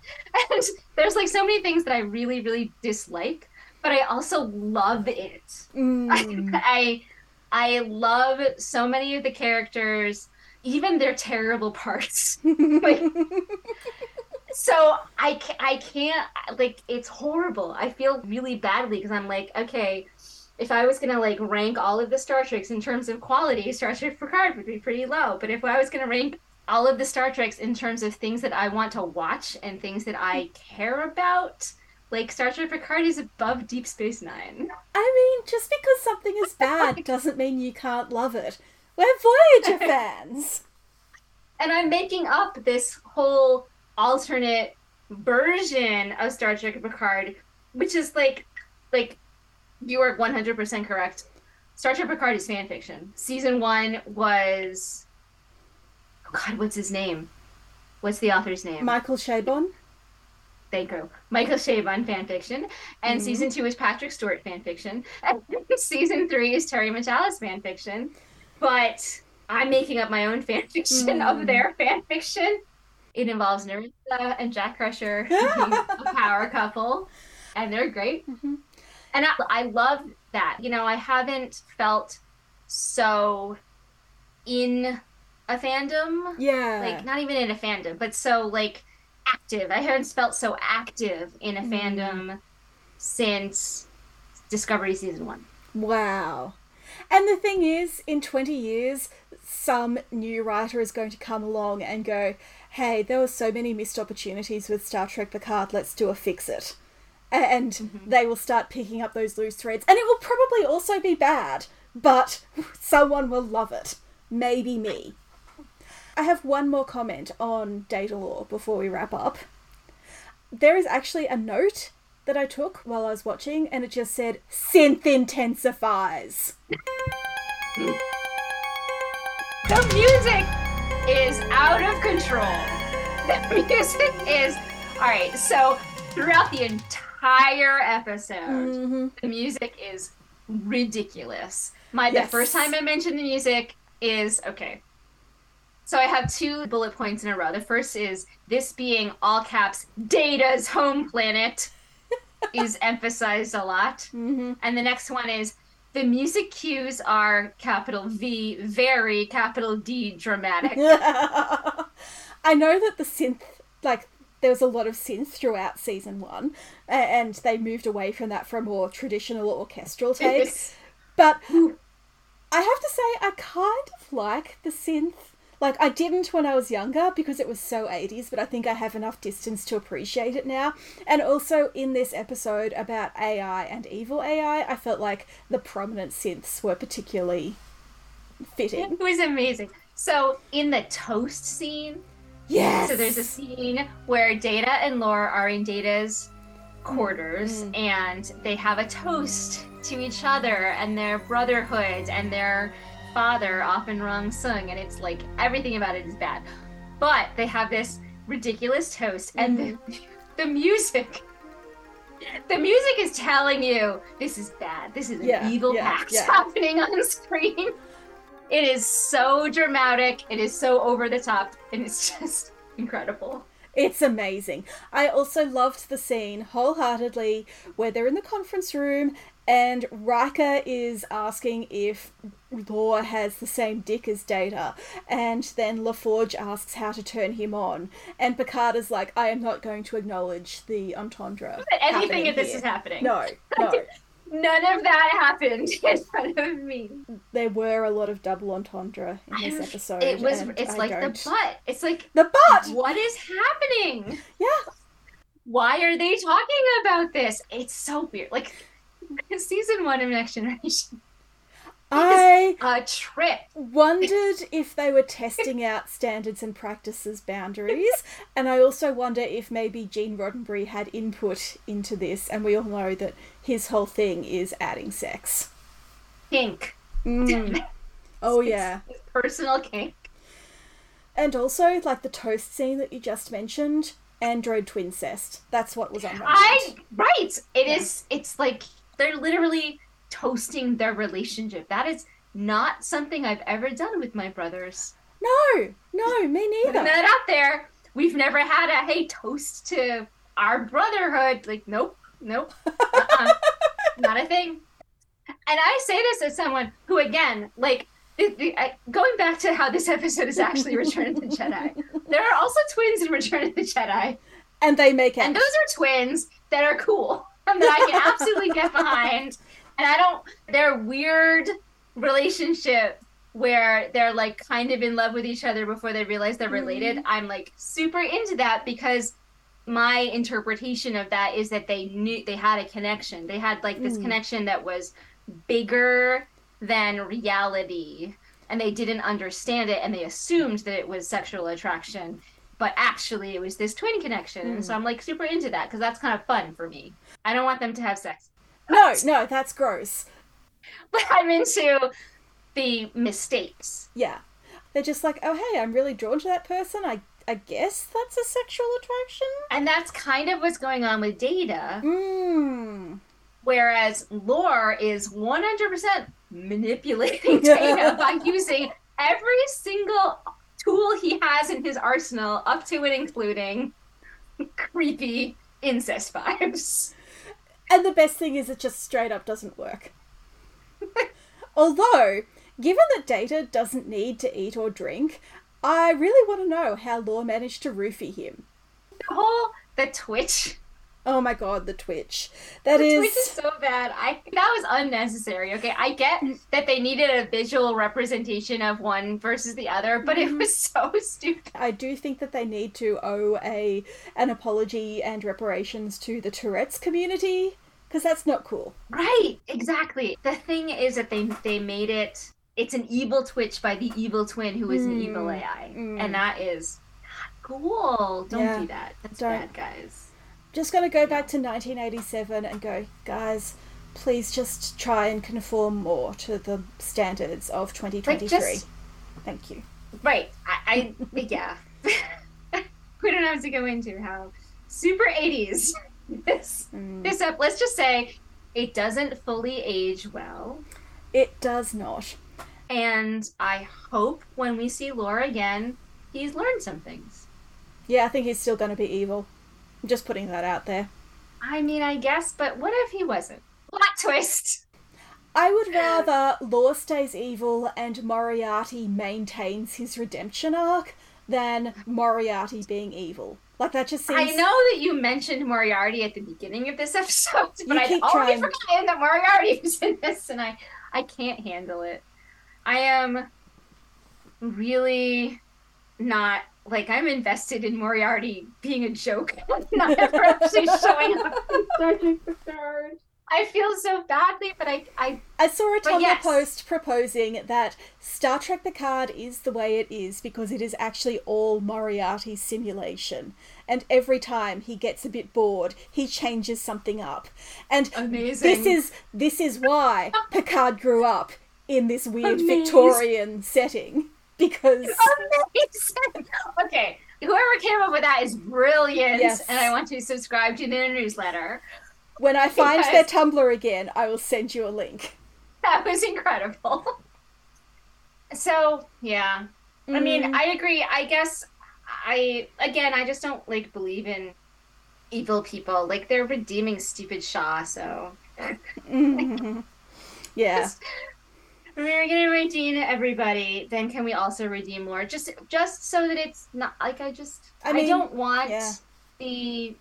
And there's like so many things that I really, really dislike, but I also love it. Mm. I I love so many of the characters, even their terrible parts. Like, so I ca- I can't like it's horrible. I feel really badly because I'm like, okay, if I was gonna like rank all of the Star Treks in terms of quality, Star Trek Picard would be pretty low. But if I was gonna rank all of the Star Treks in terms of things that I want to watch and things that I care about, like Star Trek Picard is above Deep Space Nine. I mean, just because something is bad doesn't mean you can't love it. We're Voyager fans. and I'm making up this whole alternate version of Star Trek Picard, which is like, like, you are 100% correct. Star Trek Picard is fan fiction. Season one was, oh God, what's his name? What's the author's name? Michael Chabon. Thank you. Michael Chabon fan fiction. And mm-hmm. season two is Patrick Stewart fan fiction. And season three is Terry Matalas fan fiction. But I'm making up my own fan fiction of their fan fiction. It involves Narissa and Jack Crusher, being a power couple, and they're great. Mm-hmm. And I, I love that. You know, I haven't felt so in a fandom Yeah. like not even in a fandom, but so like active. I haven't felt so active in a Mm. fandom since Discovery season one. Wow. And the thing is, in 20 years, some new writer is going to come along and go, hey, there were so many missed opportunities with Star Trek Picard, let's do a fix it. And mm-hmm. they will start picking up those loose threads. And it will probably also be bad, but someone will love it. Maybe me. I have one more comment on Data Lore before we wrap up. There is actually a note that I took while I was watching, and it just said synth intensifies. The music is out of control. The music is all right. So throughout the entire episode, Mm-hmm. the music is ridiculous. My Yes. the first time I mentioned the music is okay. So I have two bullet points in a row. The first is this being all caps Data's home planet is emphasized a lot. Mm-hmm. And the next one is the music cues are capital V, very capital D dramatic. I know that the synth, like, there was a lot of synth throughout season one, and they moved away from that for a more traditional orchestral take. But I have to say, I kind of like the synth. Like, I didn't when I was younger because it was so 80s, but I think I have enough distance to appreciate it now. And also, in this episode about AI and evil AI, I felt like the prominent synths were particularly fitting. It was amazing. So in the toast scene, Yes! so there's a scene where Data and Lore are in Data's quarters Mm. and they have a toast to each other and their brotherhood and their father, often wrong Soong, and it's like everything about it is bad. But they have this ridiculous toast and the, the music. The music is telling you this is bad. This is an evil yeah, pact yeah. happening on screen. It is so dramatic. It is so over the top, and it's just incredible. It's amazing. I also loved the scene wholeheartedly where they're in the conference room and Riker is asking if Lore has the same dick as Data, and then LaForge asks how to turn him on, and Picard is like, "I am not going to acknowledge the entendre." Anything of this here." is happening. No, no. None of that happened in front of me. there were a lot of double entendre in this episode. It was. It's I like don't- the butt. It's like the butt. what is happening? Yeah. Why are they talking about this? It's so weird. Like season one of Next Generation, I a trip. wondered if they were testing out standards and practices boundaries, and I also wonder if maybe Gene Roddenberry had input into this, and we all know that his whole thing is adding sex. Kink. Mm. Oh yeah, It's personal kink. and also like the toast scene that you just mentioned, android twincest. That's what was on. I right. It is. It's like they're literally toasting their relationship. That is not something I've ever done with my brothers. No, no, me neither. Putting that out there. We've never had a hey toast to our brotherhood. Like nope, nope, uh-uh. not a thing. And I say this as someone who, again, like the, the, I, going back to how this episode is actually Return of the Jedi. There are also twins in Return of the Jedi. And they make out. And those are twins that are cool and that I can absolutely get behind. And I don't, their weird relationships where they're like kind of in love with each other before they realize they're related. I'm like super into that because my interpretation of that is that they knew they had a connection. They had like this Mm. connection that was bigger than reality. And they didn't understand it and they assumed that it was sexual attraction but actually it was this twin connection and so i'm like super into that because that's kind of fun for me i don't want them to have sex no, no, that's gross. but i'm into the mistakes Yeah. They're just like, oh hey, I'm really drawn to that person. I I guess that's a sexual attraction. and that's kind of what's going on with data Mmm. whereas lore is 100% manipulating data by using every single tool he has in his arsenal, up to and including creepy incest vibes. And the best thing is, it just straight up doesn't work. Although, given that Data doesn't need to eat or drink, I really want to know how Lore managed to roofie him. The whole the Twitch. Oh my god, the Twitch. That The is. Twitch is so bad. I that was unnecessary. Okay, I get that they needed a visual representation of one versus the other, but it mm-hmm. was so stupid. I do think that they need to owe a an apology and reparations to the Tourette's community because that's not cool. Right, exactly. The thing is that they they made it. It's an evil Twitch by the evil twin who is an evil mm, AI, mm. and that is not cool. Don't Yeah, do that. That's don't. bad, guys. Just gonna go back to 1987 and go, guys. Please just try and conform more to the standards of 2023. just- Thank you. Right. I, I yeah. we don't have to go into how super 80s this mm. this up. Let's just say it doesn't fully age well. It does not. And I hope when we see Lore again, he's learned some things. Yeah, I think he's still gonna be evil. I'm just putting that out there. I mean, I guess, but what if he wasn't? Plot twist. I would rather Lore stays evil and Moriarty maintains his redemption arc than Moriarty being evil. Like that just seems. I know that you mentioned Moriarty at the beginning of this episode, but I'd already trying. forgotten that Moriarty was in this, and I, I can't handle it. I am really not like I'm invested in Moriarty being a joke, not ever actually showing up Sergeant Picard. I feel so badly, but I, I I saw a Tumblr yes. post proposing that Star Trek Picard is the way it is because it is actually all Moriarty's simulation. And every time he gets a bit bored, he changes something up. And Amazing. this is this is why Picard grew up in this weird Amazing. Victorian setting. Because Amazing. Okay, whoever came up with that is brilliant, Yes. and I want to subscribe to their newsletter. when I find their Tumblr again, I will send you a link. That was incredible. So yeah, I mean, mm-hmm. I agree. I guess I again, I just don't like believe in evil people. Like they're redeeming stupid Shaw, so mm-hmm. Yeah. We're gonna redeem everybody. Then can we also redeem more? Just just so that it's not like I just I I, don't want yeah. the.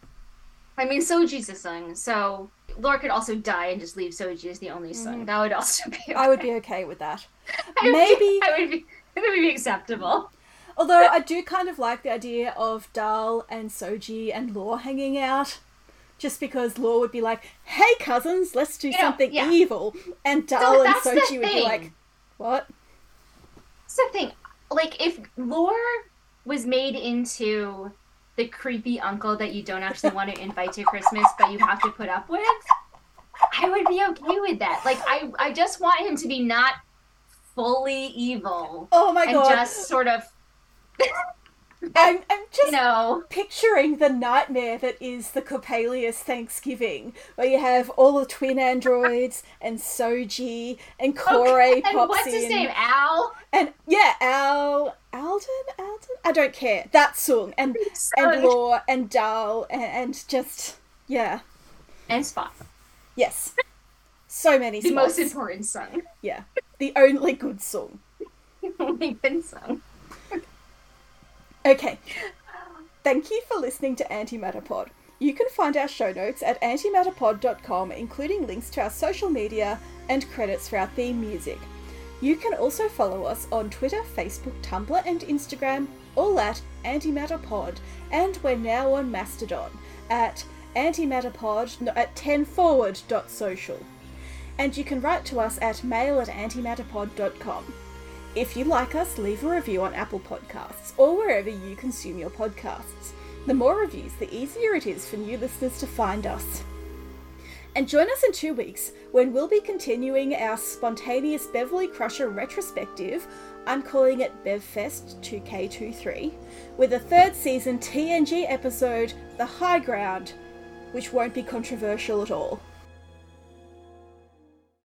I mean, Soji's a Soong, so Lore could also die and just leave Soji as the only Soong. That would also be. Mm-hmm. I would be okay with that. Maybe- I would be. It would be acceptable. Although I do kind of like the idea of Dahj and Soji and Lore hanging out. Just because Lore would be like, hey cousins, let's do know, something yeah. evil. And Dahj and that's the would be like, what? That's the thing. Like, if Lore was made into the creepy uncle that you don't actually want to invite to Christmas, but you have to put up with, I would be okay with that. Like, I, I just want him to be not fully evil Oh my and god. just sort of, I'm, I'm just know, picturing the nightmare that is the Coppelius Thanksgiving, where you have all the twin androids and Soji and Kore and pops what's in. his name? Al? And yeah, Al Alden, Alden. I don't care. That Soong and and Lore and Dahj and, and just yeah, And Spot. yes, so many The spots. most important Soong. Yeah, the only good Soong. Only good song. Okay, thank you for listening to Antimatter Pod. You can find our show notes at antimatterpod.com, including links to our social media and credits for our theme music. You can also follow us on Twitter, Facebook, Tumblr, and Instagram, all at antimatterpod, and we're now on Mastodon at antimatterpod no, at 10forward.social. And you can write to us at mail at antimatterpod.com. If you like us, leave a review on Apple Podcasts or wherever you consume your podcasts. The more reviews, the easier it is for new listeners to find us. And join us in two weeks when we'll be continuing our spontaneous Beverly Crusher retrospective. I'm calling it BevFest 2K23, with a third season TNG episode, The High Ground, which won't be controversial at all.